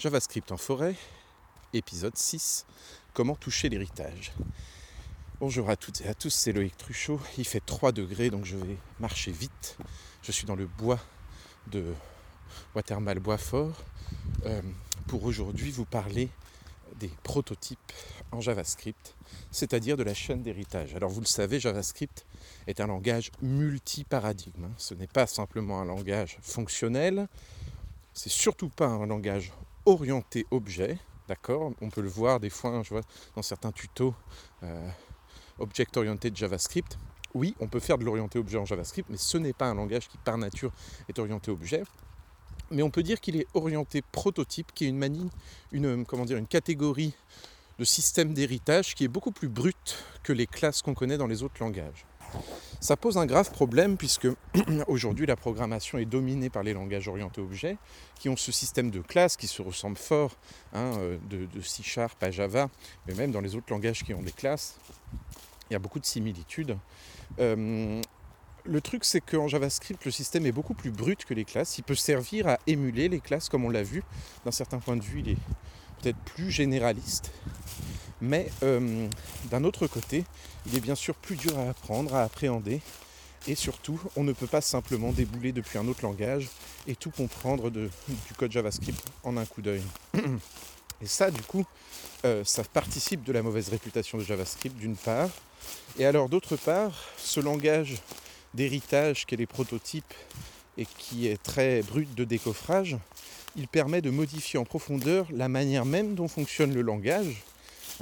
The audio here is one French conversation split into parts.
JavaScript en forêt, épisode 6, comment toucher l'héritage. Bonjour à toutes et à tous, c'est Loïc Truchot. Il fait 3 degrés donc je vais marcher vite. Je suis dans le bois de Watermal Boisfort euh, pour aujourd'hui vous parler des prototypes en JavaScript, c'est-à-dire de la chaîne d'héritage. Alors vous le savez, JavaScript est un langage multi-paradigme. Hein. Ce n'est pas simplement un langage fonctionnel, c'est surtout pas un langage orienté objet, d'accord? On peut le voir des fois, je vois dans certains tutos euh, object orienté de JavaScript. Oui, on peut faire de l'orienté objet en JavaScript, mais ce n'est pas un langage qui par nature est orienté objet. Mais on peut dire qu'il est orienté prototype, qui est une manie, une, comment dire, une catégorie de système d'héritage qui est beaucoup plus brute que les classes qu'on connaît dans les autres langages. Ça pose un grave problème puisque aujourd'hui la programmation est dominée par les langages orientés objets qui ont ce système de classes qui se ressemble fort hein, euh, de, C Sharp à Java, mais même dans les autres langages qui ont des classes, il y a beaucoup de similitudes. Euh, le truc, c'est qu'en JavaScript, le système est beaucoup plus brut que les classes. Il peut servir à émuler les classes, comme on l'a vu. D'un certain point de vue, il est peut-être plus généraliste. Mais euh, d'un autre côté, il est bien sûr plus dur à apprendre, à appréhender. Et surtout, on ne peut pas simplement débouler depuis un autre langage et tout comprendre du code JavaScript en un coup d'œil. Et ça, du coup, euh, ça participe de la mauvaise réputation de JavaScript, d'une part. Et alors, d'autre part, ce langage d'héritage qu'est les prototypes et qui est très brut de décoffrage, il permet de modifier en profondeur la manière même dont fonctionne le langage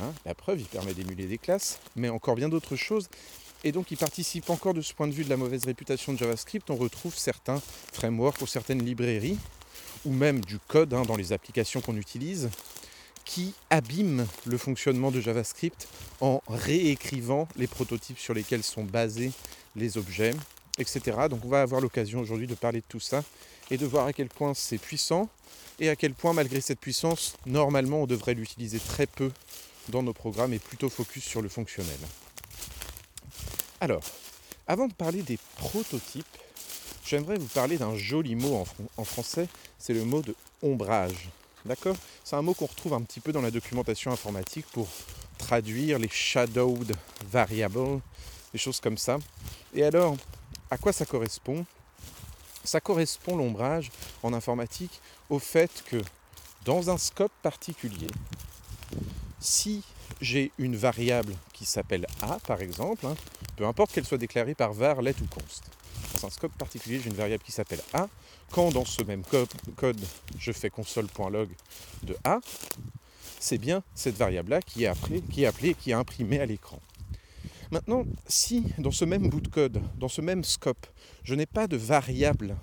Hein, la preuve, il permet d'émuler des classes, mais encore bien d'autres choses. Et donc il participe encore de ce point de vue de la mauvaise réputation de JavaScript. On retrouve certains frameworks ou certaines librairies, ou même du code hein, dans les applications qu'on utilise, qui abîment le fonctionnement de JavaScript en réécrivant les prototypes sur lesquels sont basés les objets, etc. Donc on va avoir l'occasion aujourd'hui de parler de tout ça et de voir à quel point c'est puissant et à quel point malgré cette puissance, normalement on devrait l'utiliser très peu dans nos programmes est plutôt focus sur le fonctionnel. Alors, avant de parler des prototypes, j'aimerais vous parler d'un joli mot en, français, c'est le mot de ombrage. D'accord? C'est un mot qu'on retrouve un petit peu dans la documentation informatique pour traduire les shadowed variables, des choses comme ça. Et alors, à quoi ça correspond? Ça correspond l'ombrage en informatique au fait que dans un scope particulier, si j'ai une variable qui s'appelle A, par exemple, hein, peu importe qu'elle soit déclarée par var, let ou const. Dans un scope particulier, j'ai une variable qui s'appelle A. Quand dans ce même code, je fais console.log de A, c'est bien cette variable-là qui est, qui est appelée, qui est imprimée à l'écran. Maintenant, si dans ce même bout de code, dans ce même scope, je n'ai pas de variable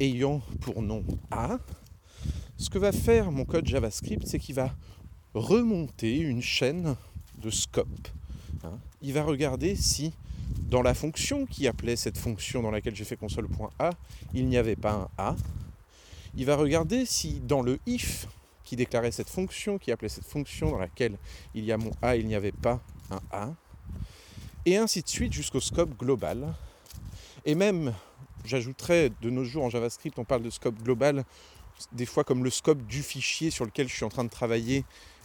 ayant pour nom A, ce que va faire mon code JavaScript, c'est qu'il va remonter une chaîne de scope. Hein. Il va regarder si dans la fonction qui appelait cette fonction dans laquelle j'ai fait console.a, il n'y avait pas un a. Il va regarder si dans le if qui déclarait cette fonction, qui appelait cette fonction dans laquelle il y a mon a, il n'y avait pas un a. Et ainsi de suite jusqu'au scope global. Et même, j'ajouterais, de nos jours en JavaScript, on parle de scope global, des fois comme le scope du fichier sur lequel je suis en train de travailler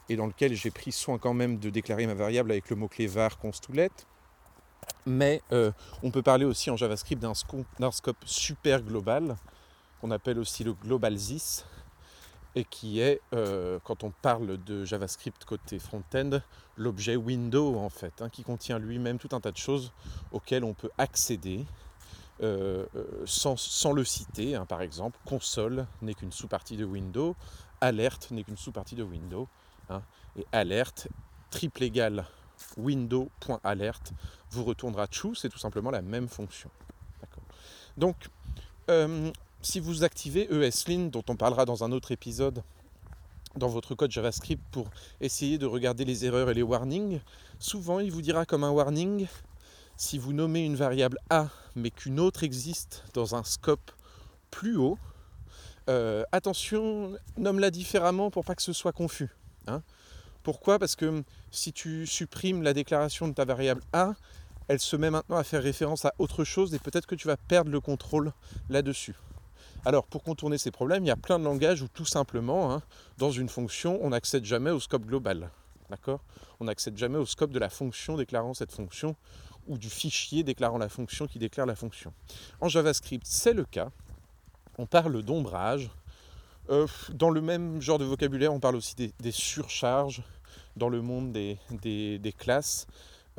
et dans lequel j'ai pris soin quand même de déclarer ma variable avec le mot-clé var const Mais euh, on peut parler aussi en JavaScript d'un scope, super global, qu'on appelle aussi le global this, et qui est, euh, quand on parle de JavaScript côté front-end, l'objet window en fait, hein, qui contient lui-même tout un tas de choses auxquelles on peut accéder euh, sans, le citer. Hein. par exemple, console n'est qu'une sous-partie de window, alerte n'est qu'une sous-partie de window, Hein, et alerte, triple égal window.alert vous retournera true, c'est tout simplement la même fonction. Donc, euh, si vous activez ESLint, dont on parlera dans un autre épisode, dans votre code JavaScript pour essayer de regarder les erreurs et les warnings, souvent il vous dira comme un warning, si vous nommez une variable A mais qu'une autre existe dans un scope plus haut, euh, attention, nomme-la différemment pour pas que ce soit confus. Hein. Pourquoi? Parce que si tu supprimes la déclaration de ta variable A, elle se met maintenant à faire référence à autre chose et peut-être que tu vas perdre le contrôle là-dessus. Alors pour contourner ces problèmes, il y a plein de langages où tout simplement, hein, dans une fonction, on n'accède jamais au scope global. D'accord? On n'accède jamais au scope de la fonction déclarant cette fonction ou du fichier déclarant la fonction qui déclare la fonction. En JavaScript, c'est le cas. On parle d'ombrage. Euh, dans le même genre de vocabulaire, on parle aussi des, surcharges dans le monde des, classes.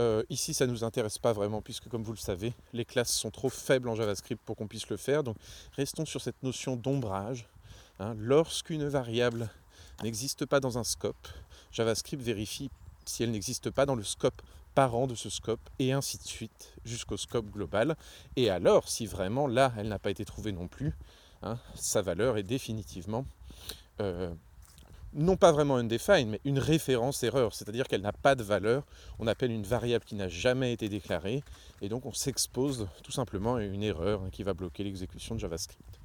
Euh, ici, ça ne nous intéresse pas vraiment, puisque comme vous le savez, les classes sont trop faibles en JavaScript pour qu'on puisse le faire. Donc restons sur cette notion d'ombrage. Hein. Lorsqu'une variable n'existe pas dans un scope, JavaScript vérifie si elle n'existe pas dans le scope parent de ce scope, et ainsi de suite, jusqu'au scope global. Et alors, si vraiment là, elle n'a pas été trouvée non plus, hein, sa valeur est définitivement, euh, non pas vraiment undefined, mais une référence erreur, c'est-à-dire qu'elle n'a pas de valeur. On appelle une variable qui n'a jamais été déclarée, et donc on s'expose tout simplement à une erreur qui va bloquer l'exécution de JavaScript.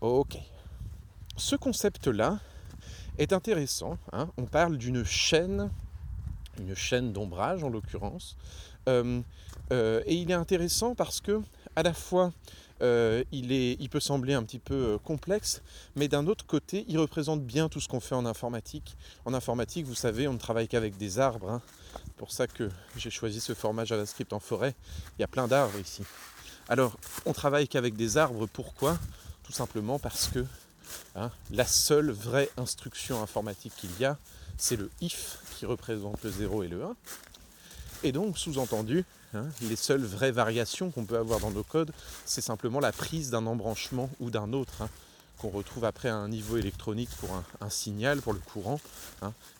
Ok. Ce concept-là, est intéressant. Hein. On parle d'une chaîne, une chaîne d'ombrage en l'occurrence. Euh, euh, et il est intéressant parce que à la fois euh, il, peut sembler un petit peu complexe, mais d'un autre côté, il représente bien tout ce qu'on fait en informatique. En informatique, vous savez, on ne travaille qu'avec des arbres. Hein. C'est pour ça que j'ai choisi ce format JavaScript en forêt. Il y a plein d'arbres ici. Alors, on travaille qu'avec des arbres. Pourquoi? Tout simplement parce que Hein, la seule vraie instruction informatique qu'il y a, c'est le if qui représente le 0 et le 1. Et donc, sous-entendu, hein, les seules vraies variations qu'on peut avoir dans nos codes, c'est simplement la prise d'un embranchement ou d'un autre, hein, qu'on retrouve après à un niveau électronique pour un, signal, pour le courant.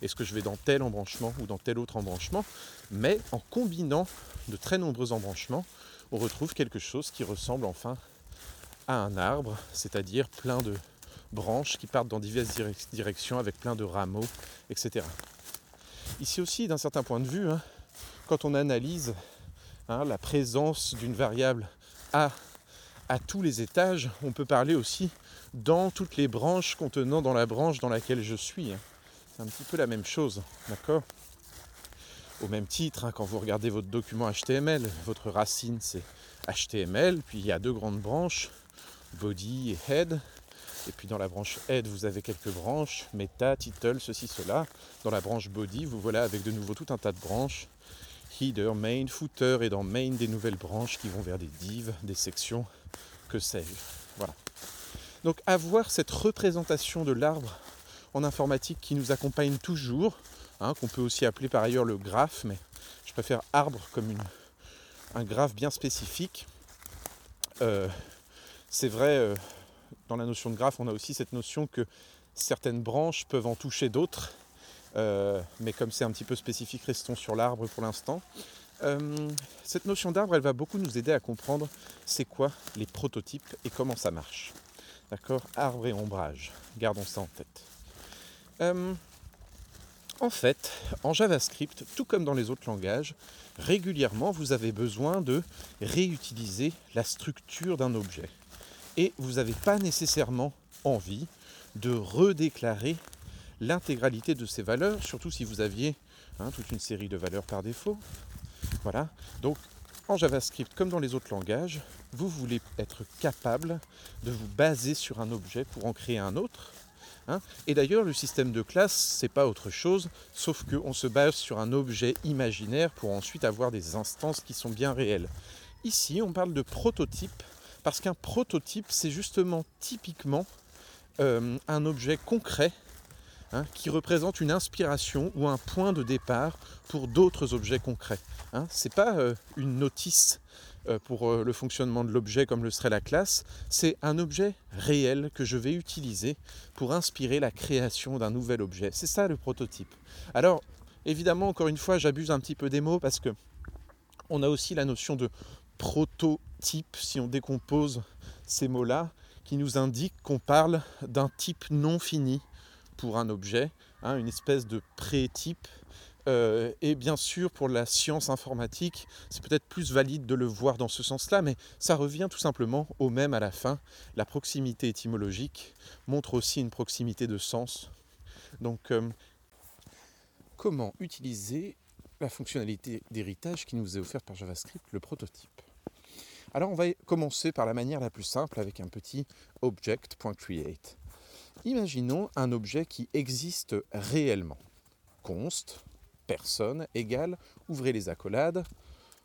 Est-ce que je vais dans tel embranchement ou dans tel autre embranchement? Mais en combinant de très nombreux embranchements, on retrouve quelque chose qui ressemble enfin à un arbre, c'est-à-dire plein de, branches qui partent dans diverses directions avec plein de rameaux, etc. Ici aussi, d'un certain point de vue, hein, quand on analyse hein, la présence d'une variable A à tous les étages, on peut parler aussi dans toutes les branches contenant dans la branche dans laquelle je suis. Hein. C'est un petit peu la même chose, d'accord? Au même titre, quand vous regardez votre document HTML, votre racine c'est HTML, puis il y a deux grandes branches, body et head, et puis dans la branche head, vous avez quelques branches, meta, title, ceci, cela. Dans la branche body, vous voilà avec de nouveau tout un tas de branches. Header, main, footer, et dans main, des nouvelles branches qui vont vers des divs, des sections, que sais-je. Voilà. Donc avoir cette représentation de l'arbre en informatique qui nous accompagne toujours, hein, qu'on peut aussi appeler par ailleurs le graphe, mais je préfère arbre comme un graphe bien spécifique. Euh, c'est vrai, euh, dans la notion de graphe, on a aussi cette notion que certaines branches peuvent en toucher d'autres. Euh, mais comme c'est un petit peu spécifique, restons sur l'arbre pour l'instant. Euh, cette notion d'arbre, elle va beaucoup nous aider à comprendre c'est quoi les prototypes et comment ça marche. D'accord? Arbre et ombrage, gardons ça en tête. Euh, en fait, en JavaScript, tout comme dans les autres langages, régulièrement vous avez besoin de réutiliser la structure d'un objet et vous n'avez pas nécessairement envie de redéclarer l'intégralité de ces valeurs, surtout si vous aviez hein, toute une série de valeurs par défaut. Voilà. Donc en JavaScript, comme dans les autres langages, vous voulez être capable de vous baser sur un objet pour en créer un autre. Hein. Et d'ailleurs, le système de classe, c'est pas autre chose, sauf qu'on se base sur un objet imaginaire pour ensuite avoir des instances qui sont bien réelles. Ici, on parle de prototype parce qu'un prototype, c'est justement typiquement euh, un objet concret hein, qui représente une inspiration ou un point de départ pour d'autres objets concrets. Hein. Ce n'est pas euh, une notice euh, pour le fonctionnement de l'objet comme le serait la classe, c'est un objet réel que je vais utiliser pour inspirer la création d'un nouvel objet. C'est ça le prototype. Alors, évidemment, encore une fois, j'abuse un petit peu des mots parce que on a aussi la notion de prototype, si on décompose ces mots-là, qui nous indique qu'on parle d'un type non fini pour un objet, hein, une espèce de pré-type. Euh, et bien sûr, pour la science informatique, c'est peut-être plus valide de le voir dans ce sens-là, mais ça revient tout simplement au même à la fin. La proximité étymologique montre aussi une proximité de sens. Donc, euh, comment utiliser la fonctionnalité d'héritage qui nous est offerte par JavaScript, le prototype? Alors on va commencer par la manière la plus simple avec un petit object.create. Imaginons un objet qui existe réellement. Const, personne, égale, ouvrez les accolades,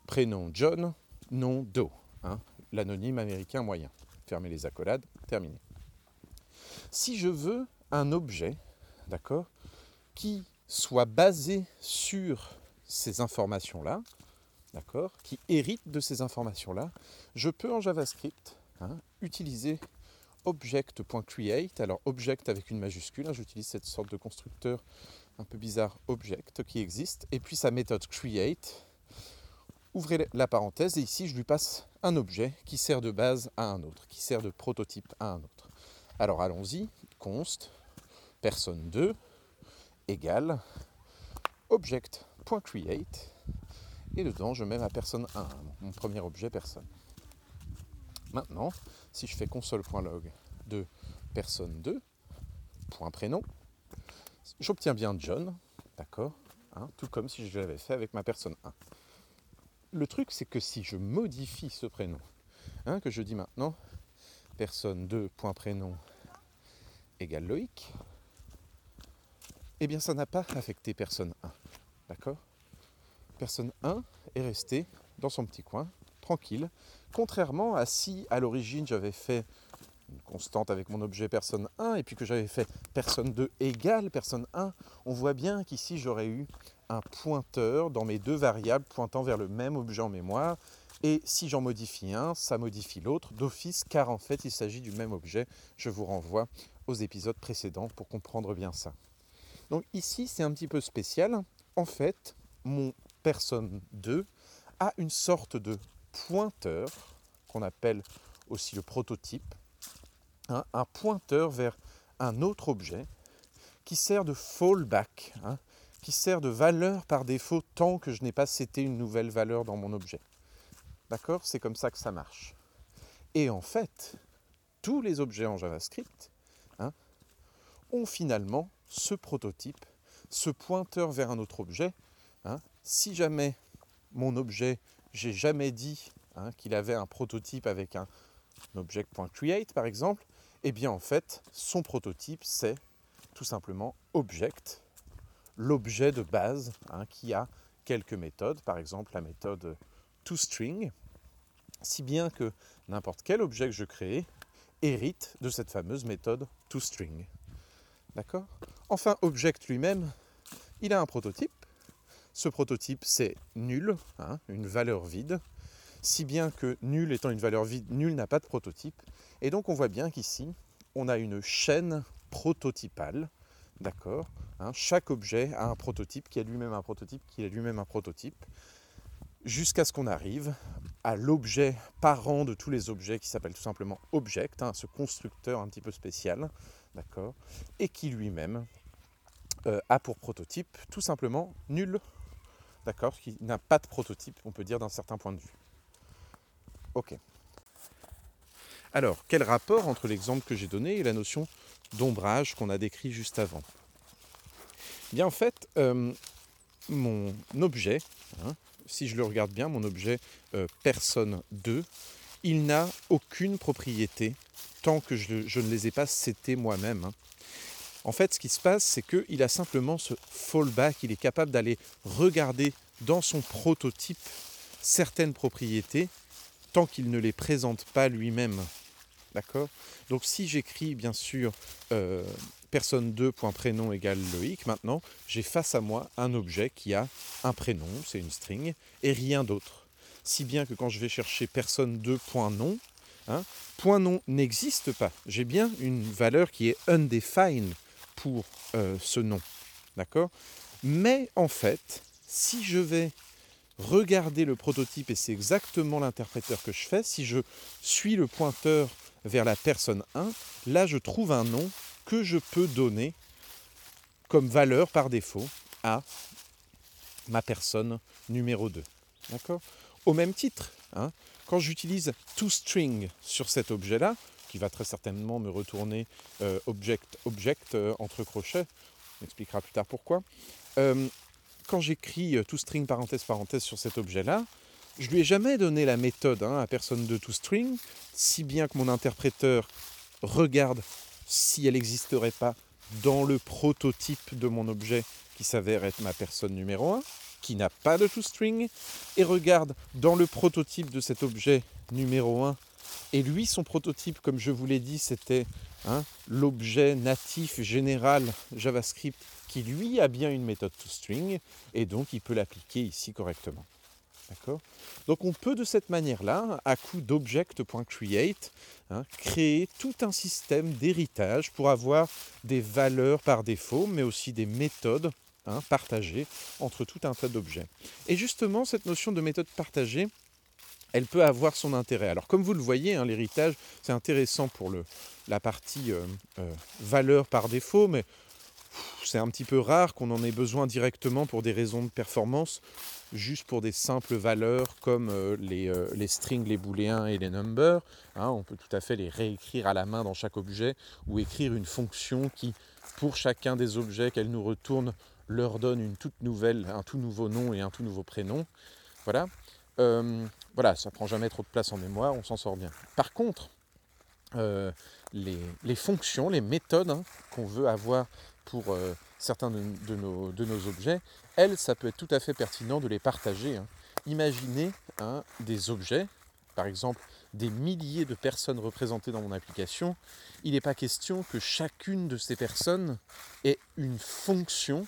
prénom John, nom Do, hein, l'anonyme américain moyen. Fermez les accolades, terminé. Si je veux un objet, d'accord, qui soit basé sur ces informations-là, d'accord, qui hérite de ces informations-là, je peux en JavaScript hein, utiliser object.create, alors object avec une majuscule, hein, j'utilise cette sorte de constructeur un peu bizarre object qui existe, et puis sa méthode create, ouvrez la parenthèse, et ici je lui passe un objet qui sert de base à un autre, qui sert de prototype à un autre. Alors allons-y, const personne 2 égale object.create et dedans je mets ma personne 1, mon premier objet personne. Maintenant, si je fais console.log de personne 2, point prénom, j'obtiens bien John, d'accord hein, Tout comme si je l'avais fait avec ma personne 1. Le truc, c'est que si je modifie ce prénom, hein, que je dis maintenant personne 2, point prénom égale Loïc, eh bien ça n'a pas affecté personne 1. D'accord Personne 1 est resté dans son petit coin, contrairement à si à l'origine j'avais fait une constante avec mon objet personne 1 et puis que j'avais fait personne 2 égale personne 1, on voit bien qu'ici j'aurais eu un pointeur dans mes deux variables pointant vers le même objet en mémoire. Et si j'en modifie un, ça modifie l'autre d'office, car en fait il s'agit du même objet. Je vous renvoie aux épisodes précédents pour comprendre bien ça. Donc ici c'est un petit peu spécial. En fait, mon personne 2 a une sorte de pointeur qu'on appelle aussi le prototype, hein, un pointeur vers un autre objet qui sert de fallback, hein, qui sert de valeur par défaut tant que je n'ai pas cité une nouvelle valeur dans mon objet. D'accord? C'est comme ça que ça marche. Et en fait, tous les objets en JavaScript hein, ont finalement ce prototype, ce pointeur vers un autre objet. Si jamais mon objet, j'ai jamais dit Hein, qu'il avait un prototype avec un object.create par exemple, eh bien en fait, son prototype c'est tout simplement object, l'objet de base hein, qui a quelques méthodes, par exemple la méthode toString, si bien que n'importe quel objet que je crée hérite de cette fameuse méthode toString. D'accord? Enfin, object lui-même, il a un prototype. Ce prototype, c'est nul, hein, une valeur vide. Si bien que nul étant une valeur vide, nul n'a pas de prototype. Et donc on voit bien qu'ici, on a une chaîne prototypale, d'accord hein, Chaque objet a un prototype qui a lui-même un prototype, qui a lui-même un prototype, jusqu'à ce qu'on arrive à l'objet parent de tous les objets qui s'appelle tout simplement object, hein, ce constructeur un petit peu spécial, d'accord Et qui lui-même euh, a pour prototype tout simplement nul, Qui n'a pas de prototype, on peut dire d'un certain point de vue. Ok. Alors, quel rapport entre l'exemple que j'ai donné et la notion d'ombrage qu'on a décrit juste avant? Bien en fait, euh, mon objet, hein, si je le regarde bien, mon objet euh, personne 2, il n'a aucune propriété tant que je, ne les ai pas setés moi-même. Hein. En fait, ce qui se passe, c'est qu'il a simplement ce fallback, il est capable d'aller regarder dans son prototype certaines propriétés tant qu'il ne les présente pas lui-même. D'accord? Donc si j'écris bien sûr euh, personne 2 prénom égale Loïc, maintenant j'ai face à moi un objet qui a un prénom, c'est une string, et rien d'autre. Si bien que quand je vais chercher personne 2 nom, hein, point nom n'existe pas. J'ai bien une valeur qui est undefined pour euh, ce nom. D'accord? Mais en fait, si je vais regardez le prototype et c'est exactement l'interpréteur que je fais. Si je suis le pointeur vers la personne 1, là je trouve un nom que je peux donner comme valeur par défaut à ma personne numéro 2. D'accord? Au même titre, hein, quand j'utilise toString sur cet objet-là, qui va très certainement me retourner euh, object, object euh, entre crochets, on expliquera plus tard pourquoi, euh, quand j'écris euh, tout string parenthèse parenthèse sur cet objet-là, je lui ai jamais donné la méthode hein, à personne de toString, si bien que mon interpréteur regarde si elle n'existerait pas dans le prototype de mon objet qui s'avère être ma personne numéro 1, qui n'a pas de toString, et regarde dans le prototype de cet objet numéro 1, et lui, son prototype, comme je vous l'ai dit, c'était hein, l'objet natif général JavaScript qui, lui, a bien une méthode toString, et donc il peut l'appliquer ici correctement. Donc on peut de cette manière-là, à coup d'object.create, hein, créer tout un système d'héritage pour avoir des valeurs par défaut, mais aussi des méthodes hein, partagées entre tout un tas d'objets. Et justement, cette notion de méthode partagée, elle peut avoir son intérêt. Alors comme vous le voyez, hein, l'héritage, c'est intéressant pour la partie euh, euh, valeur par défaut, mais c'est un petit peu rare qu'on en ait besoin directement pour des raisons de performance, juste pour des simples valeurs comme euh, les, strings, les booléens et les numbers. Hein. on peut tout à fait les réécrire à la main dans chaque objet ou écrire une fonction qui, pour chacun des objets qu'elle nous retourne, leur donne une toute nouvelle, un tout nouveau nom et un tout nouveau prénom. Voilà. Voilà, ça prend jamais trop de place en mémoire, on s'en sort bien. Par contre, les, fonctions, les méthodes hein, qu'on veut avoir pour euh, certains de, nos, de, nos, objets, elles, ça peut être tout à fait pertinent de les partager. Hein. Imaginez hein, des objets, par exemple des milliers de personnes représentées dans mon application, il n'est pas question que chacune de ces personnes ait une fonction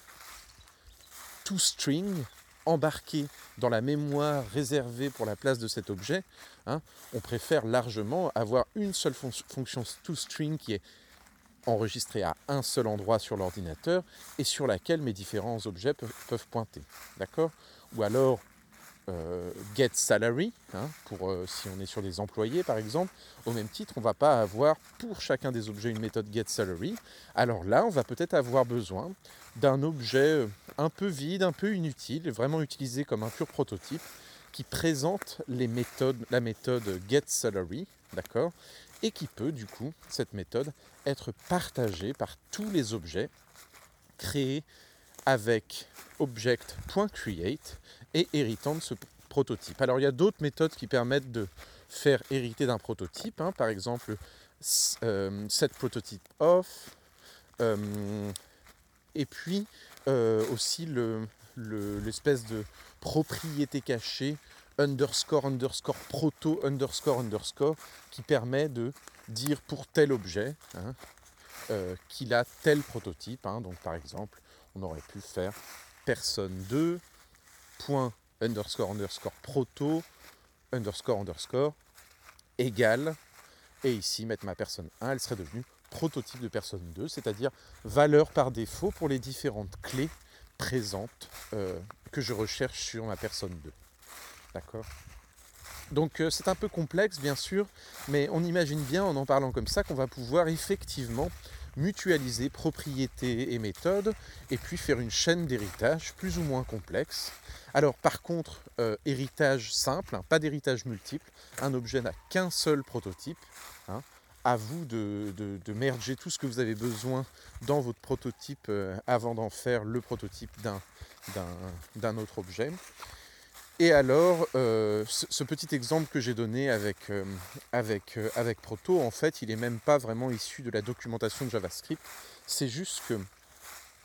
toString embarquée dans la mémoire réservée pour la place de cet objet. On préfère largement avoir une seule fonction toString qui est enregistrée à un seul endroit sur l'ordinateur et sur laquelle mes différents objets peuvent, pointer. D'accord? Ou alors euh, get salary, hein, pour euh, si on est sur des employés par exemple, au même titre, on ne va pas avoir pour chacun des objets une méthode get salary. Alors là, on va peut-être avoir besoin d'un objet euh, un peu vide, un peu inutile, vraiment utilisé comme un pur prototype, qui présente la méthode getSalary, d'accord, et qui peut du coup, cette méthode, être partagée par tous les objets créés avec object.create et héritant de ce prototype. Alors il y a d'autres méthodes qui permettent de faire hériter d'un prototype, hein. par exemple euh, set prototype off, euh, et puis euh, aussi l'espèce de propriété cachée underscore underscore proto underscore underscore qui permet de dire pour tel objet hein, euh, qu'il a tel prototype. Hein. donc par exemple, on aurait pu faire. Personne 2 point underscore underscore proto underscore underscore égale et ici mettre ma personne 1, elle serait devenue prototype de personne 2, c'est-à-dire valeur par défaut pour les différentes clés présentes euh, que je recherche sur ma personne 2. D'accord? Donc euh, c'est un peu complexe bien sûr, mais on imagine bien en en parlant comme ça qu'on va pouvoir effectivement mutualiser propriétés et méthodes et puis faire une chaîne d'héritage plus ou moins complexe. Alors par contre, euh, héritage simple, hein, pas d'héritage multiple, un objet n'a qu'un seul prototype. Hein, à vous de, merger tout ce que vous avez besoin dans votre prototype euh, avant d'en faire le prototype d'un autre objet. Et alors, euh, ce, petit exemple que j'ai donné avec, euh, avec, avec Proto, en fait, il n'est même pas vraiment issu de la documentation de JavaScript. C'est juste que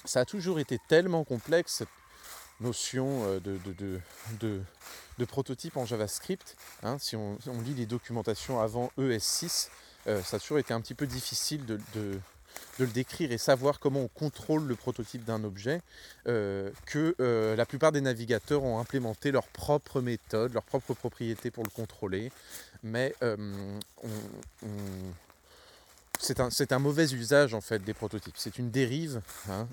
ça a toujours été tellement complexe, cette notion de, de, prototype en JavaScript. Hein. si, on, lit les documentations avant ES6, euh, ça a toujours été un petit peu difficile de, le décrire et savoir comment on contrôle le prototype d'un objet, euh, que euh, la plupart des navigateurs ont implémenté leur propre méthode, leurs propres propriétés pour le contrôler, mais c'est un, mauvais usage en fait des prototypes. C'est une dérive hein,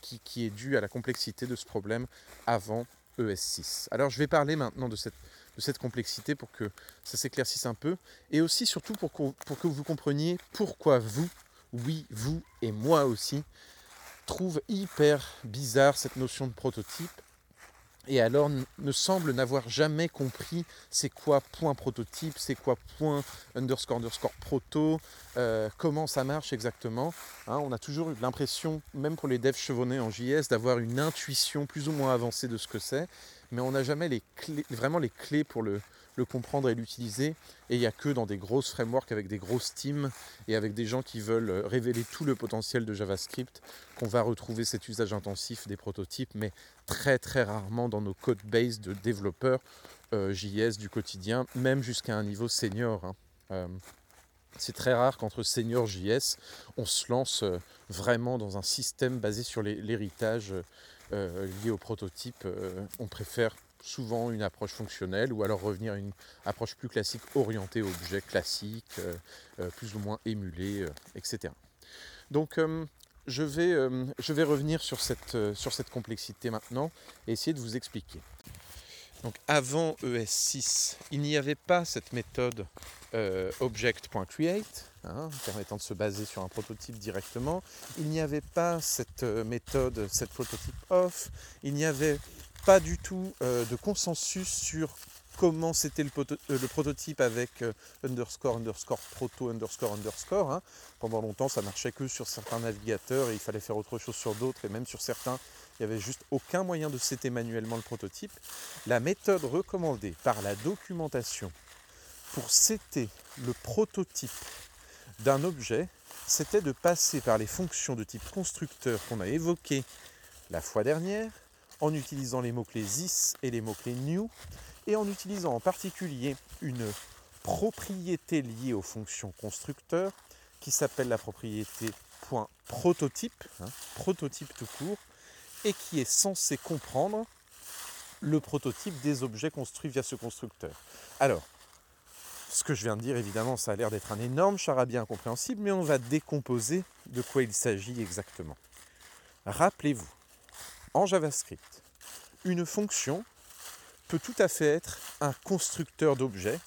qui, est due à la complexité de ce problème avant ES6. Alors je vais parler maintenant de cette de complexité pour que ça s'éclaircisse un peu. Et aussi surtout pour que vous compreniez pourquoi vous, oui, vous et moi aussi, trouve hyper bizarre cette notion de prototype et alors ne semble n'avoir jamais compris c'est quoi point prototype, c'est quoi point underscore underscore proto, euh, comment ça marche exactement. Hein. on a toujours eu l'impression, même pour les devs chevronnés en JS, d'avoir une intuition plus ou moins avancée de ce que c'est, mais on n'a jamais vraiment les clés pour le, le comprendre et l'utiliser. Et il n'y a que dans des grosses frameworks avec des grosses teams et avec des gens qui veulent euh, révéler tout le potentiel de JavaScript qu'on va retrouver cet usage intensif des prototypes, mais très très rarement dans nos code base de développeurs euh, JS du quotidien, même jusqu'à un niveau senior. Hein. Euh, c'est très rare qu'entre senior JS, on se lance vraiment dans un système basé sur l'héritage lié au prototype. on préfère souvent une approche fonctionnelle ou alors revenir à une approche plus classique orientée objet classique, euh, euh, plus ou moins émulé, euh, etc. Donc je, vais, je vais revenir sur cette, sur cette complexité maintenant et essayer de vous expliquer. Donc avant ES6, il n'y avait pas cette méthode object.create, hein, permettant de se baser sur un prototype directement. Il n'y avait pas cette méthode, cette prototype off. Il n'y avait pas du tout euh, de consensus sur comment c'était le, euh, prototype avec euh, underscore, underscore, proto, underscore, underscore. Hein. Pendant longtemps, ça marchait que sur certains navigateurs et il fallait faire autre chose sur d'autres. Et même sur certains, il n'y avait juste aucun moyen de setter manuellement le prototype. La méthode recommandée par la documentation pour setter le prototype d'un objet, c'était de passer par les fonctions de type constructeur qu'on a évoquées la fois dernière, en utilisant les mots-clés this et les mots-clés new, et en utilisant en particulier une propriété liée aux fonctions constructeurs qui s'appelle la propriété .prototype, hein, prototype tout court, et qui est censé comprendre le prototype des objets construits via ce constructeur. Alors, ce que je viens de dire, évidemment, ça a l'air d'être un énorme charabia incompréhensible, mais on va décomposer de quoi il s'agit exactement. Rappelez-vous, en JavaScript, une fonction peut tout à fait être un constructeur d'objets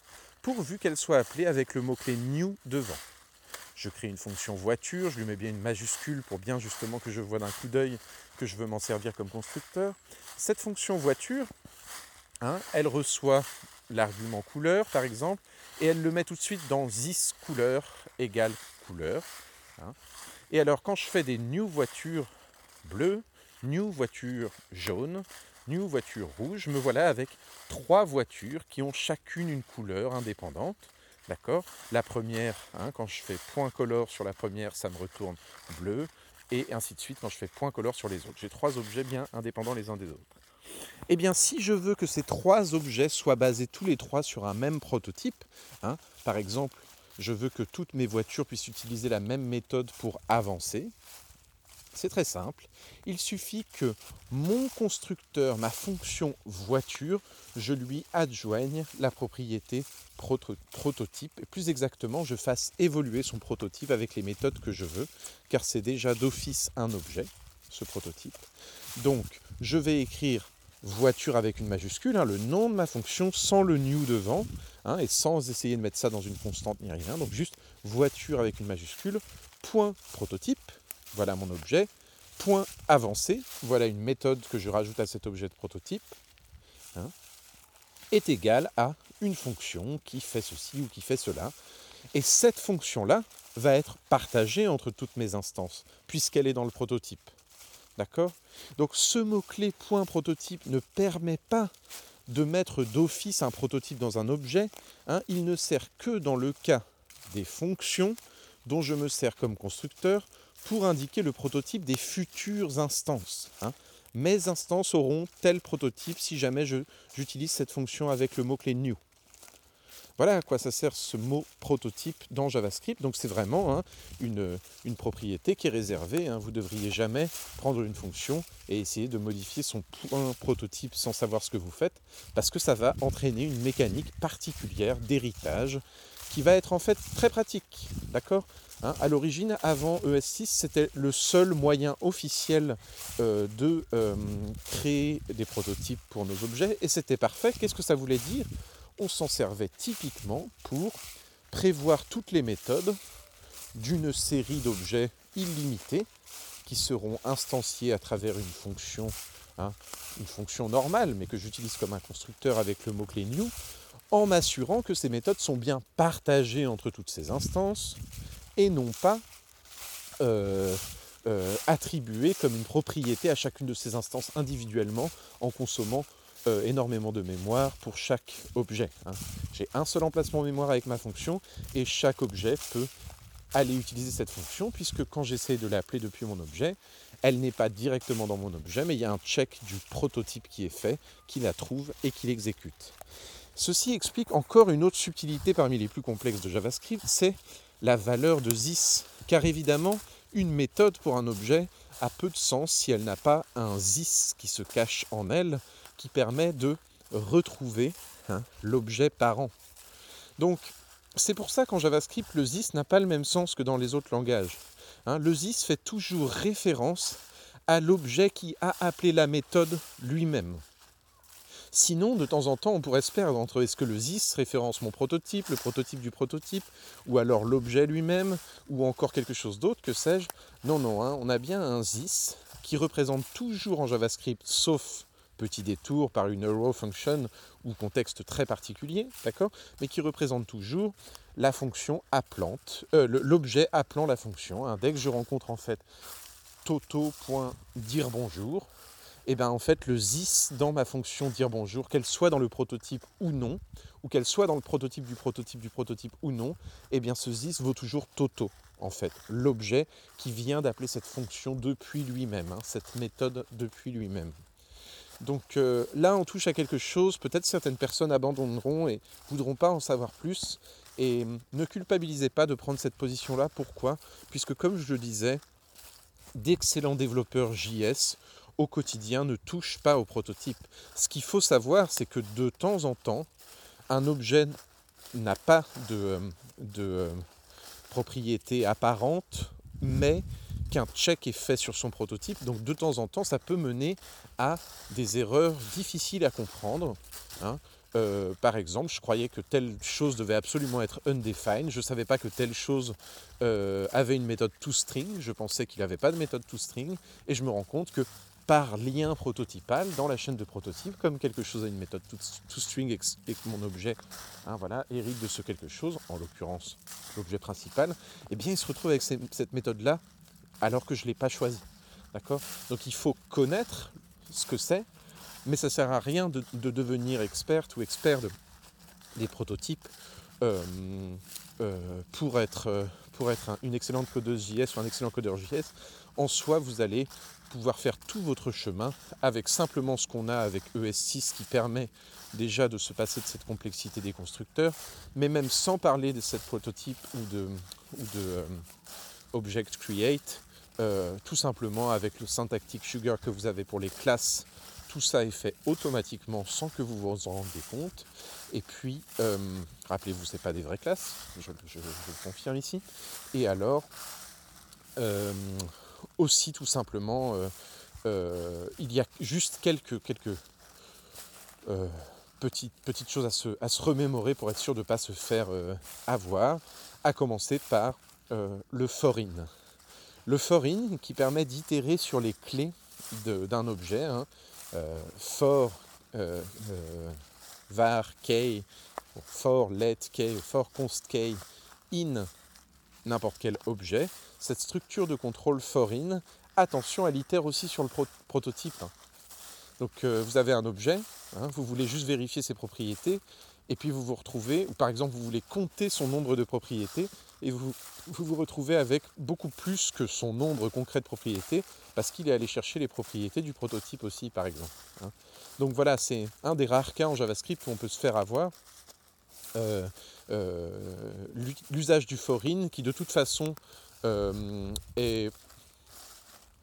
pourvu qu'elle soit appelée avec le mot-clé new devant. Je crée une fonction voiture, je lui mets bien une majuscule pour bien justement que je vois d'un coup d'œil que je veux m'en servir comme constructeur. Cette fonction voiture, hein, elle reçoit l'argument couleur par exemple, et elle le met tout de suite dans this couleur égale couleur. Hein. Et alors quand je fais des new voitures bleues, new voiture jaune, new voiture rouge, me voilà avec trois voitures qui ont chacune une couleur indépendante. D'accord? La première, hein, quand je fais point color sur la première, ça me retourne bleu, et ainsi de suite quand je fais point color sur les autres. J'ai trois objets bien indépendants les uns des autres. Eh bien, si je veux que ces trois objets soient basés tous les trois sur un même prototype, hein, par exemple, je veux que toutes mes voitures puissent utiliser la même méthode pour avancer, c'est très simple. Il suffit que mon constructeur, ma fonction voiture, je lui adjoigne la propriété prototype. Plus exactement, je fasse évoluer son prototype avec les méthodes que je veux, car c'est déjà d'office un objet, ce prototype. Donc, je vais écrire voiture avec une majuscule, hein, le nom de ma fonction sans le new devant, hein, et sans essayer de mettre ça dans une constante ni rien. Donc juste voiture avec une majuscule, point prototype, voilà mon objet. Point avancé, voilà une méthode que je rajoute à cet objet de prototype, hein, est égal à une fonction qui fait ceci ou qui fait cela. Et cette fonction-là va être partagée entre toutes mes instances, puisqu'elle est dans le prototype. D'accord? Donc ce mot-clé point prototype ne permet pas de mettre d'office un prototype dans un objet. Hein. il ne sert que dans le cas des fonctions dont je me sers comme constructeur pour indiquer le prototype des futures instances. Hein. Mes instances auront tel prototype si jamais j'utilise cette fonction avec le mot-clé new. Voilà à quoi ça sert ce mot prototype dans JavaScript. Donc c'est vraiment hein, une, propriété qui est réservée. Hein. Vous ne devriez jamais prendre une fonction et essayer de modifier son prototype sans savoir ce que vous faites, parce que ça va entraîner une mécanique particulière d'héritage qui va être en fait très pratique. D'accord Hein, à l'origine, avant ES6, c'était le seul moyen officiel euh, de euh, créer des prototypes pour nos objets, et c'était parfait. Qu'est-ce que ça voulait dire? On s'en servait typiquement pour prévoir toutes les méthodes d'une série d'objets illimités qui seront instanciés à travers une fonction hein, une fonction normale, mais que j'utilise comme un constructeur avec le mot-clé new, en m'assurant que ces méthodes sont bien partagées entre toutes ces instances et non pas euh, euh, attribuées comme une propriété à chacune de ces instances individuellement en consommant euh, énormément de mémoire pour chaque objet. Hein. J'ai un seul emplacement mémoire avec ma fonction et chaque objet peut aller utiliser cette fonction puisque quand j'essaie de l'appeler depuis mon objet, elle n'est pas directement dans mon objet, mais il y a un check du prototype qui est fait, qui la trouve et qui l'exécute. Ceci explique encore une autre subtilité parmi les plus complexes de JavaScript, c'est la valeur de this. Car évidemment, une méthode pour un objet a peu de sens si elle n'a pas un this qui se cache en elle, qui permet de retrouver hein, l'objet parent. Donc, c'est pour ça qu'en JavaScript, le this n'a pas le même sens que dans les autres langages. Hein. le this fait toujours référence à l'objet qui a appelé la méthode lui-même. Sinon, de temps en temps, on pourrait se perdre entre est-ce que le this référence mon prototype, le prototype du prototype, ou alors l'objet lui-même, ou encore quelque chose d'autre, que sais-je. Non, non, hein, on a bien un this qui représente toujours en JavaScript, sauf petit détour par une arrow function ou contexte très particulier, d'accord Mais qui représente toujours la fonction appelante, euh, l'objet appelant la fonction. Hein. Dès que je rencontre en fait toto.dire bonjour, et eh bien en fait le this dans ma fonction dire bonjour, qu'elle soit dans le prototype ou non, ou qu'elle soit dans le prototype du prototype du prototype ou non, et eh bien ce this vaut toujours toto en fait, l'objet qui vient d'appeler cette fonction depuis lui-même, hein, cette méthode depuis lui-même. Donc euh, là, on touche à quelque chose, peut-être certaines personnes abandonneront et voudront pas en savoir plus. Et hum, ne culpabilisez pas de prendre cette position-là. Pourquoi? Puisque comme je le disais, d'excellents développeurs JS au quotidien ne touchent pas au prototype. Ce qu'il faut savoir, c'est que de temps en temps, un objet n'a pas de, euh, euh, propriété apparente, mais qu'un check est fait sur son prototype. Donc de temps en temps, ça peut mener à des erreurs difficiles à comprendre. Hein. Euh, par exemple, je croyais que telle chose devait absolument être undefined. Je ne savais pas que telle chose avait une méthode toString. Je pensais qu'il n'avait pas de méthode toString. Et je me rends compte que par lien prototypal dans la chaîne de prototype, comme quelque chose a une méthode toString et que mon objet hein, voilà, hérite de ce quelque chose, en l'occurrence l'objet principal, eh bien il se retrouve avec cette méthode-là alors que je ne l'ai pas choisi. D'accord? Donc il faut connaître ce que c'est, mais ça ne sert à rien de, devenir experte ou expert des prototypes euh, euh, pour être, euh, pour être une excellente codeuse JS ou un excellent codeur JS. En soi, vous allez pouvoir faire tout votre chemin avec simplement ce qu'on a avec ES6 qui permet déjà de se passer de cette complexité des constructeurs, mais même sans parler de cette prototype ou de, euh, Object Create, euh, tout simplement avec le syntactic sugar que vous avez pour les classes, tout ça est fait automatiquement sans que vous vous en rendiez compte. Et puis, euh, rappelez-vous, ce n'est pas des vraies classes, je, je, le confirme ici. Et alors, aussi tout simplement, euh, euh, il y a juste quelques, quelques euh, petites, petites choses à se, à se, remémorer pour être sûr de ne pas se faire avoir, à commencer par le foreign. Le foreign qui permet d'itérer sur les clés d'un objet, hein, for, var, k, for, let, k, for, const, k, in n'importe quel objet, cette structure de contrôle foreign, attention, elle itère aussi sur le prototype. Donc euh, vous avez un objet, hein, vous voulez juste vérifier ses propriétés, et puis vous vous retrouvez, ou par exemple vous voulez compter son nombre de propriétés, et vous vous, retrouvez avec beaucoup plus que son nombre concret de propriétés, parce qu'il est allé chercher les propriétés du prototype aussi, par exemple. Hein. Donc voilà, c'est un des rares cas en JavaScript où on peut se faire avoir. Euh, euh, l'usage du foreign qui de toute façon euh, est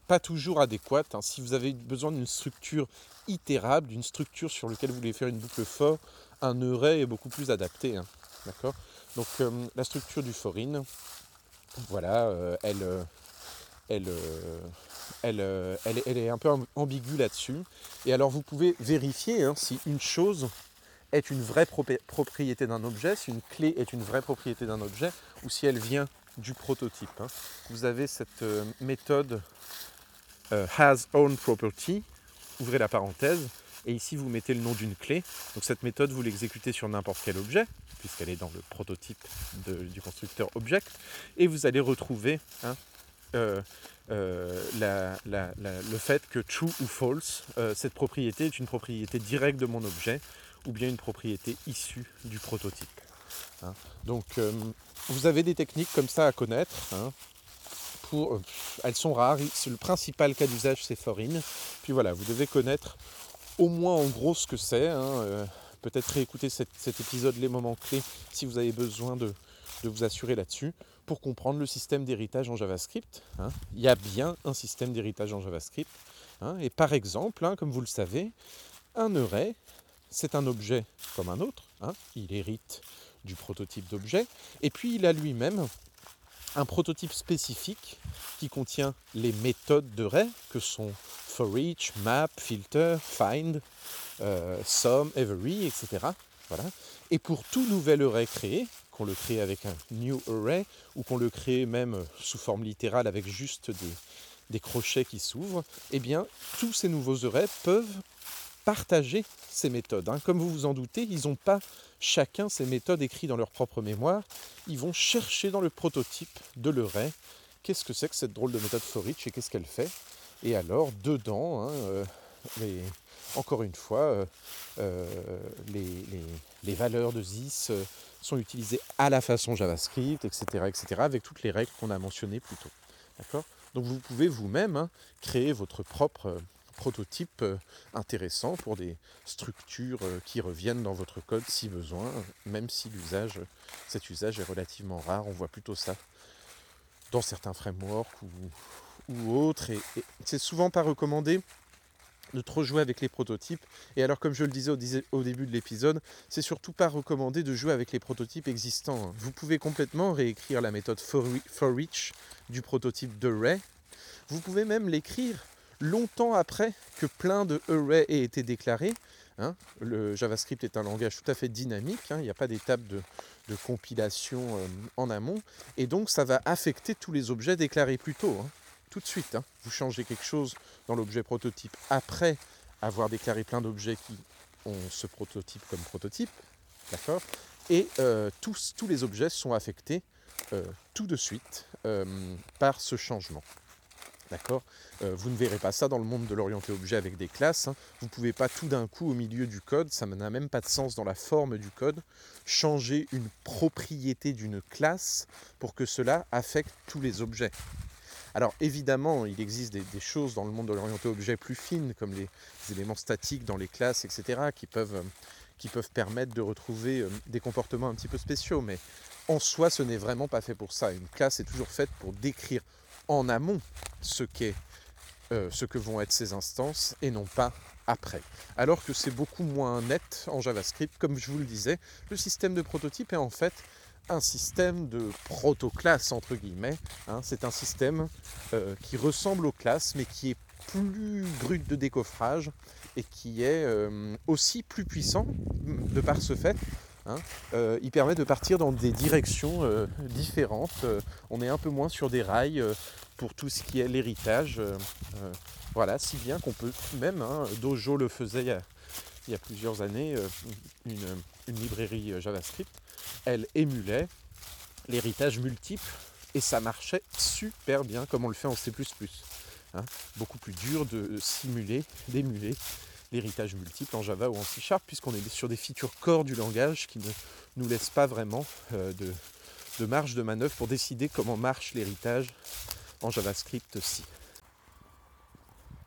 pas toujours adéquate. Hein. Si vous avez besoin d'une structure itérable, d'une structure sur laquelle vous voulez faire une boucle for, un array est beaucoup plus adapté. Hein. D'accord? Donc euh, la structure du foreign, voilà, elle, elle, elle, elle, elle, est un peu ambiguë là-dessus. Et alors vous pouvez vérifier hein, si une chose est une vraie propriété d'un objet, si une clé est une vraie propriété d'un objet, ou si elle vient du prototype. Hein. Vous avez cette euh, méthode euh, has own property, ouvrez la parenthèse, et ici vous mettez le nom d'une clé. Donc cette méthode, vous l'exécutez sur n'importe quel objet, puisqu'elle est dans le prototype du constructeur Object, et vous allez retrouver hein, euh, euh, le fait que true ou false, cette propriété est une propriété directe de mon objet, ou bien une propriété issue du prototype. Hein. Donc vous avez des techniques comme ça à connaître. Hein, pour, elles sont rares, le principal cas d'usage c'est Foreign. Puis voilà, vous devez connaître au moins en gros ce que c'est. Hein, euh, peut-être réécouter cet, épisode, les moments clés, si vous avez besoin de, vous assurer là-dessus, pour comprendre le système d'héritage en JavaScript. Hein. Il y a bien un système d'héritage en JavaScript. Et par exemple, comme vous le savez, un array, c'est un objet comme un autre. il hérite du prototype d'objet. Et puis il a lui-même un prototype spécifique qui contient les méthodes de Ray, que sont for each, map, filter, find, euh, sum, every, etc. Voilà. Et pour tout nouvel array créé, qu'on le crée avec un new array, ou qu'on le crée même sous forme littérale avec juste des, crochets qui s'ouvrent, eh bien, tous ces nouveaux arrays peuvent partager ces méthodes. Hein. Comme vous vous en doutez, ils n'ont pas chacun ces méthodes écrites dans leur propre mémoire. Ils vont chercher dans le prototype de l'array qu'est-ce que c'est que cette drôle de méthode for each et qu'est-ce qu'elle fait? Et alors, dedans, hein, euh, encore une fois, euh, euh, les, valeurs de ZIS sont utilisées à la façon JavaScript, etc., etc., avec toutes les règles qu'on a mentionnées plus tôt. Donc vous pouvez vous-même hein, créer votre propre prototype euh, intéressant pour des structures euh, qui reviennent dans votre code si besoin, même si l'usage, cet usage est relativement rare. On voit plutôt ça dans certains frameworks ou, autres. Et, c'est souvent pas recommandé de trop jouer avec les prototypes. Et alors, comme je le disais au, début de l'épisode, c'est surtout pas recommandé de jouer avec les prototypes existants. Vous pouvez complètement réécrire la méthode for, for du prototype de Ray. Vous pouvez même l'écrire longtemps après que plein de arrays aient été déclarés. Hein. le JavaScript est un langage tout à fait dynamique, hein. il n'y a pas d'étape de, compilation euh, en amont, et donc ça va affecter tous les objets déclarés plus tôt, hein. tout de suite. Vous changez quelque chose dans l'objet prototype après avoir déclaré plein d'objets qui ont ce prototype comme prototype, d'accord Et euh, tous, les objets sont affectés euh, tout de suite par ce changement. D'accord euh, Vous ne verrez pas ça dans le monde de l'orienté objet avec des classes. Hein. Vous ne pouvez pas tout d'un coup au milieu du code, ça n'a même pas de sens dans la forme du code, changer une propriété d'une classe pour que cela affecte tous les objets. Alors évidemment, il existe des, choses dans le monde de l'orienté objet plus fines, comme les, éléments statiques dans les classes, etc., qui peuvent, euh, qui peuvent permettre de retrouver euh, des comportements un petit peu spéciaux. Mais en soi, ce n'est vraiment pas fait pour ça. Une classe est toujours faite pour décrire en amont ce, qu'est, euh, ce que vont être ces instances et non pas après. Alors que c'est beaucoup moins net en JavaScript, comme je vous le disais, le système de prototype est en fait un système de proto-classe entre guillemets. Hein. c'est un système euh, qui ressemble aux classes mais qui est plus brut de décoffrage et qui est euh, aussi plus puissant de par ce fait Hein. Euh, il permet de partir dans des directions euh, différentes. Euh, on est un peu moins sur des rails pour tout ce qui est l'héritage. voilà, si bien qu'on peut même, hein, Dojo le faisait il y a, plusieurs années, une, librairie JavaScript, elle émulait l'héritage multiple et ça marchait super bien comme on le fait en C++. Hein. Beaucoup plus dur de simuler, d'émuler l'héritage multiple en Java ou en C Sharp, puisqu'on est sur des features core du langage qui ne nous laissent pas vraiment euh, de, marge de manœuvre pour décider comment marche l'héritage en JavaScript aussi.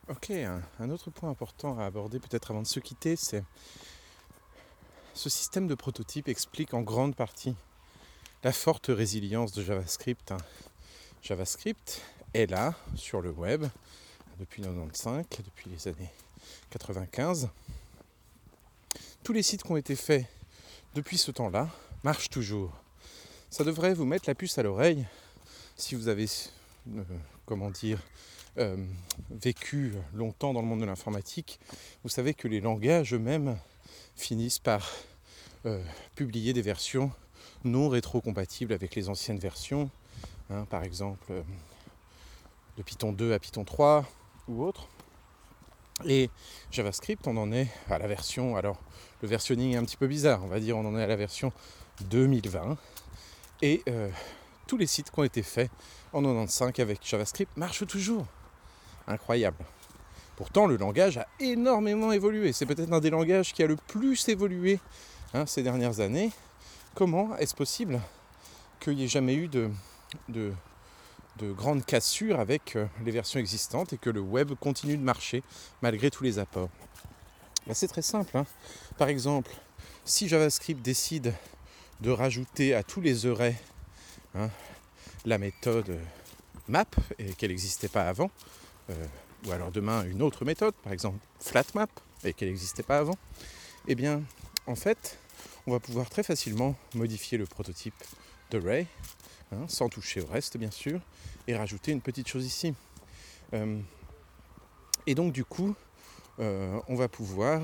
Ok, un, autre point important à aborder peut-être avant de se quitter, c'est ce système de prototype explique en grande partie la forte résilience de JavaScript. Hein. JavaScript est là sur le web depuis 95, depuis les années 95. Tous les sites qui ont été faits depuis ce temps-là marchent toujours. Ça devrait vous mettre la puce à l'oreille si vous avez, euh, comment dire, euh, vécu longtemps dans le monde de l'informatique. Vous savez que les langages eux-mêmes finissent par euh, publier des versions non rétrocompatibles avec les anciennes versions. Hein, par exemple, de Python 2 à Python 3 ou autre. Et JavaScript, on en est à la version, alors le versionning est un petit peu bizarre, on va dire on en est à la version 2020. Et euh, tous les sites qui ont été faits en 95 avec JavaScript marchent toujours. Incroyable. Pourtant, le langage a énormément évolué. C'est peut-être un des langages qui a le plus évolué hein, ces dernières années. Comment est-ce possible qu'il n'y ait jamais eu de, de, grandes cassures avec euh, les versions existantes et que le web continue de marcher malgré tous les apports ben, C'est très simple. Hein. Par exemple, si JavaScript décide de rajouter à tous les arrays hein, la méthode map et qu'elle n'existait pas avant, euh, ou alors demain une autre méthode, par exemple flatmap, et qu'elle n'existait pas avant, eh bien en fait on va pouvoir très facilement modifier le prototype de Ray, hein, sans toucher au reste bien sûr, et rajouter une petite chose ici. Euh, et donc du coup, euh, on va pouvoir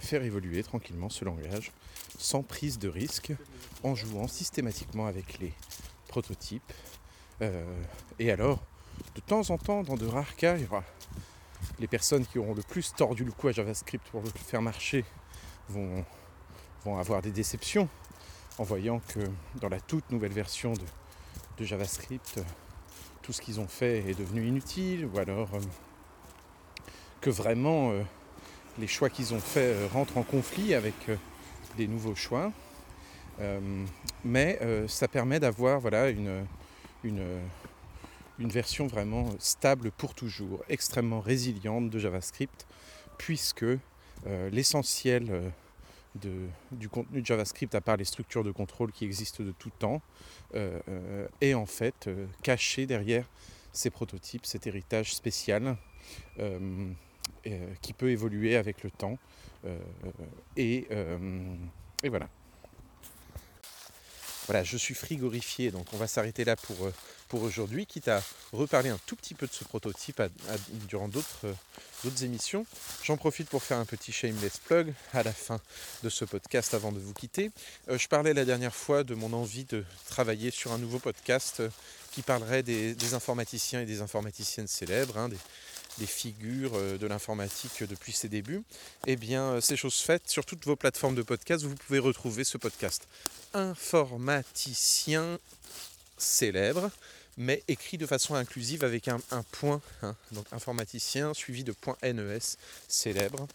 faire évoluer tranquillement ce langage sans prise de risque, en jouant systématiquement avec les prototypes. et alors, de temps en temps, dans de rares cas, les personnes qui auront le plus tordu le cou à JavaScript pour le faire marcher vont, vont avoir des déceptions en voyant que dans la toute nouvelle version de, JavaScript, tout ce qu'ils ont fait est devenu inutile, ou alors euh, que vraiment euh, les choix qu'ils ont faits euh, rentrent en conflit avec des nouveaux choix. mais ça permet d'avoir voilà, une, version vraiment stable pour toujours, extrêmement résiliente de JavaScript, puisque euh, l'essentiel euh, du contenu de JavaScript, à part les structures de contrôle qui existent de tout temps, euh, est en fait caché derrière ces prototypes, cet héritage spécial qui peut évoluer avec le temps. et voilà. Voilà, je suis frigorifié, donc on va s'arrêter là pour, euh, pour aujourd'hui, quitte à reparler un tout petit peu de ce prototype durant euh, d'autres émissions. J'en profite pour faire un petit shameless plug à la fin de ce podcast avant de vous quitter. Euh, je parlais la dernière fois de mon envie de travailler sur un nouveau podcast qui parlerait des, informaticiens et des informaticiennes célèbres, hein, figures de l'informatique depuis ses débuts, eh bien, c'est chose faite. Sur toutes vos plateformes de podcast, vous pouvez retrouver ce podcast informaticien célèbre, mais écrit de façon inclusive avec un, point, hein. donc informaticien suivi de point NES célèbre.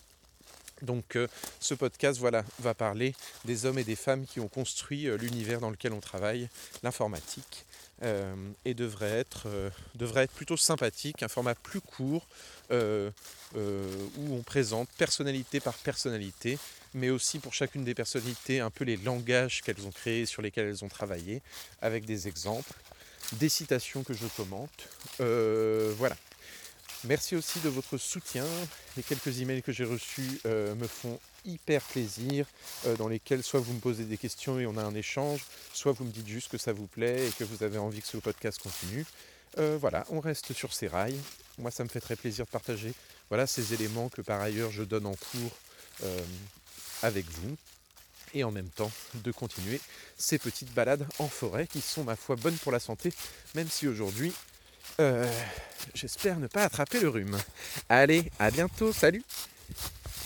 Donc euh, ce podcast voilà, va parler des hommes et des femmes qui ont construit euh, l'univers dans lequel on travaille, l'informatique, euh, et devrait être, devrait être plutôt sympathique, un format plus court où on présente personnalité par personnalité mais aussi pour chacune des personnalités un peu les langages qu'elles ont créés, sur lesquels elles ont travaillé, avec des exemples, des citations que je commente. Euh, voilà. Merci aussi de votre soutien. Les quelques emails que j'ai reçus euh, me font hyper plaisir, euh, dans lesquels soit vous me posez des questions et on a un échange, soit vous me dites juste que ça vous plaît et que vous avez envie que ce podcast continue. voilà, on reste sur ces rails. Moi, ça me fait très plaisir de partager voilà, ces éléments que par ailleurs je donne en cours avec vous et en même temps de continuer ces petites balades en forêt qui sont ma foi bonnes pour la santé, même si aujourd'hui euh, euh, j'espère ne pas attraper le rhume. Allez, à bientôt, salut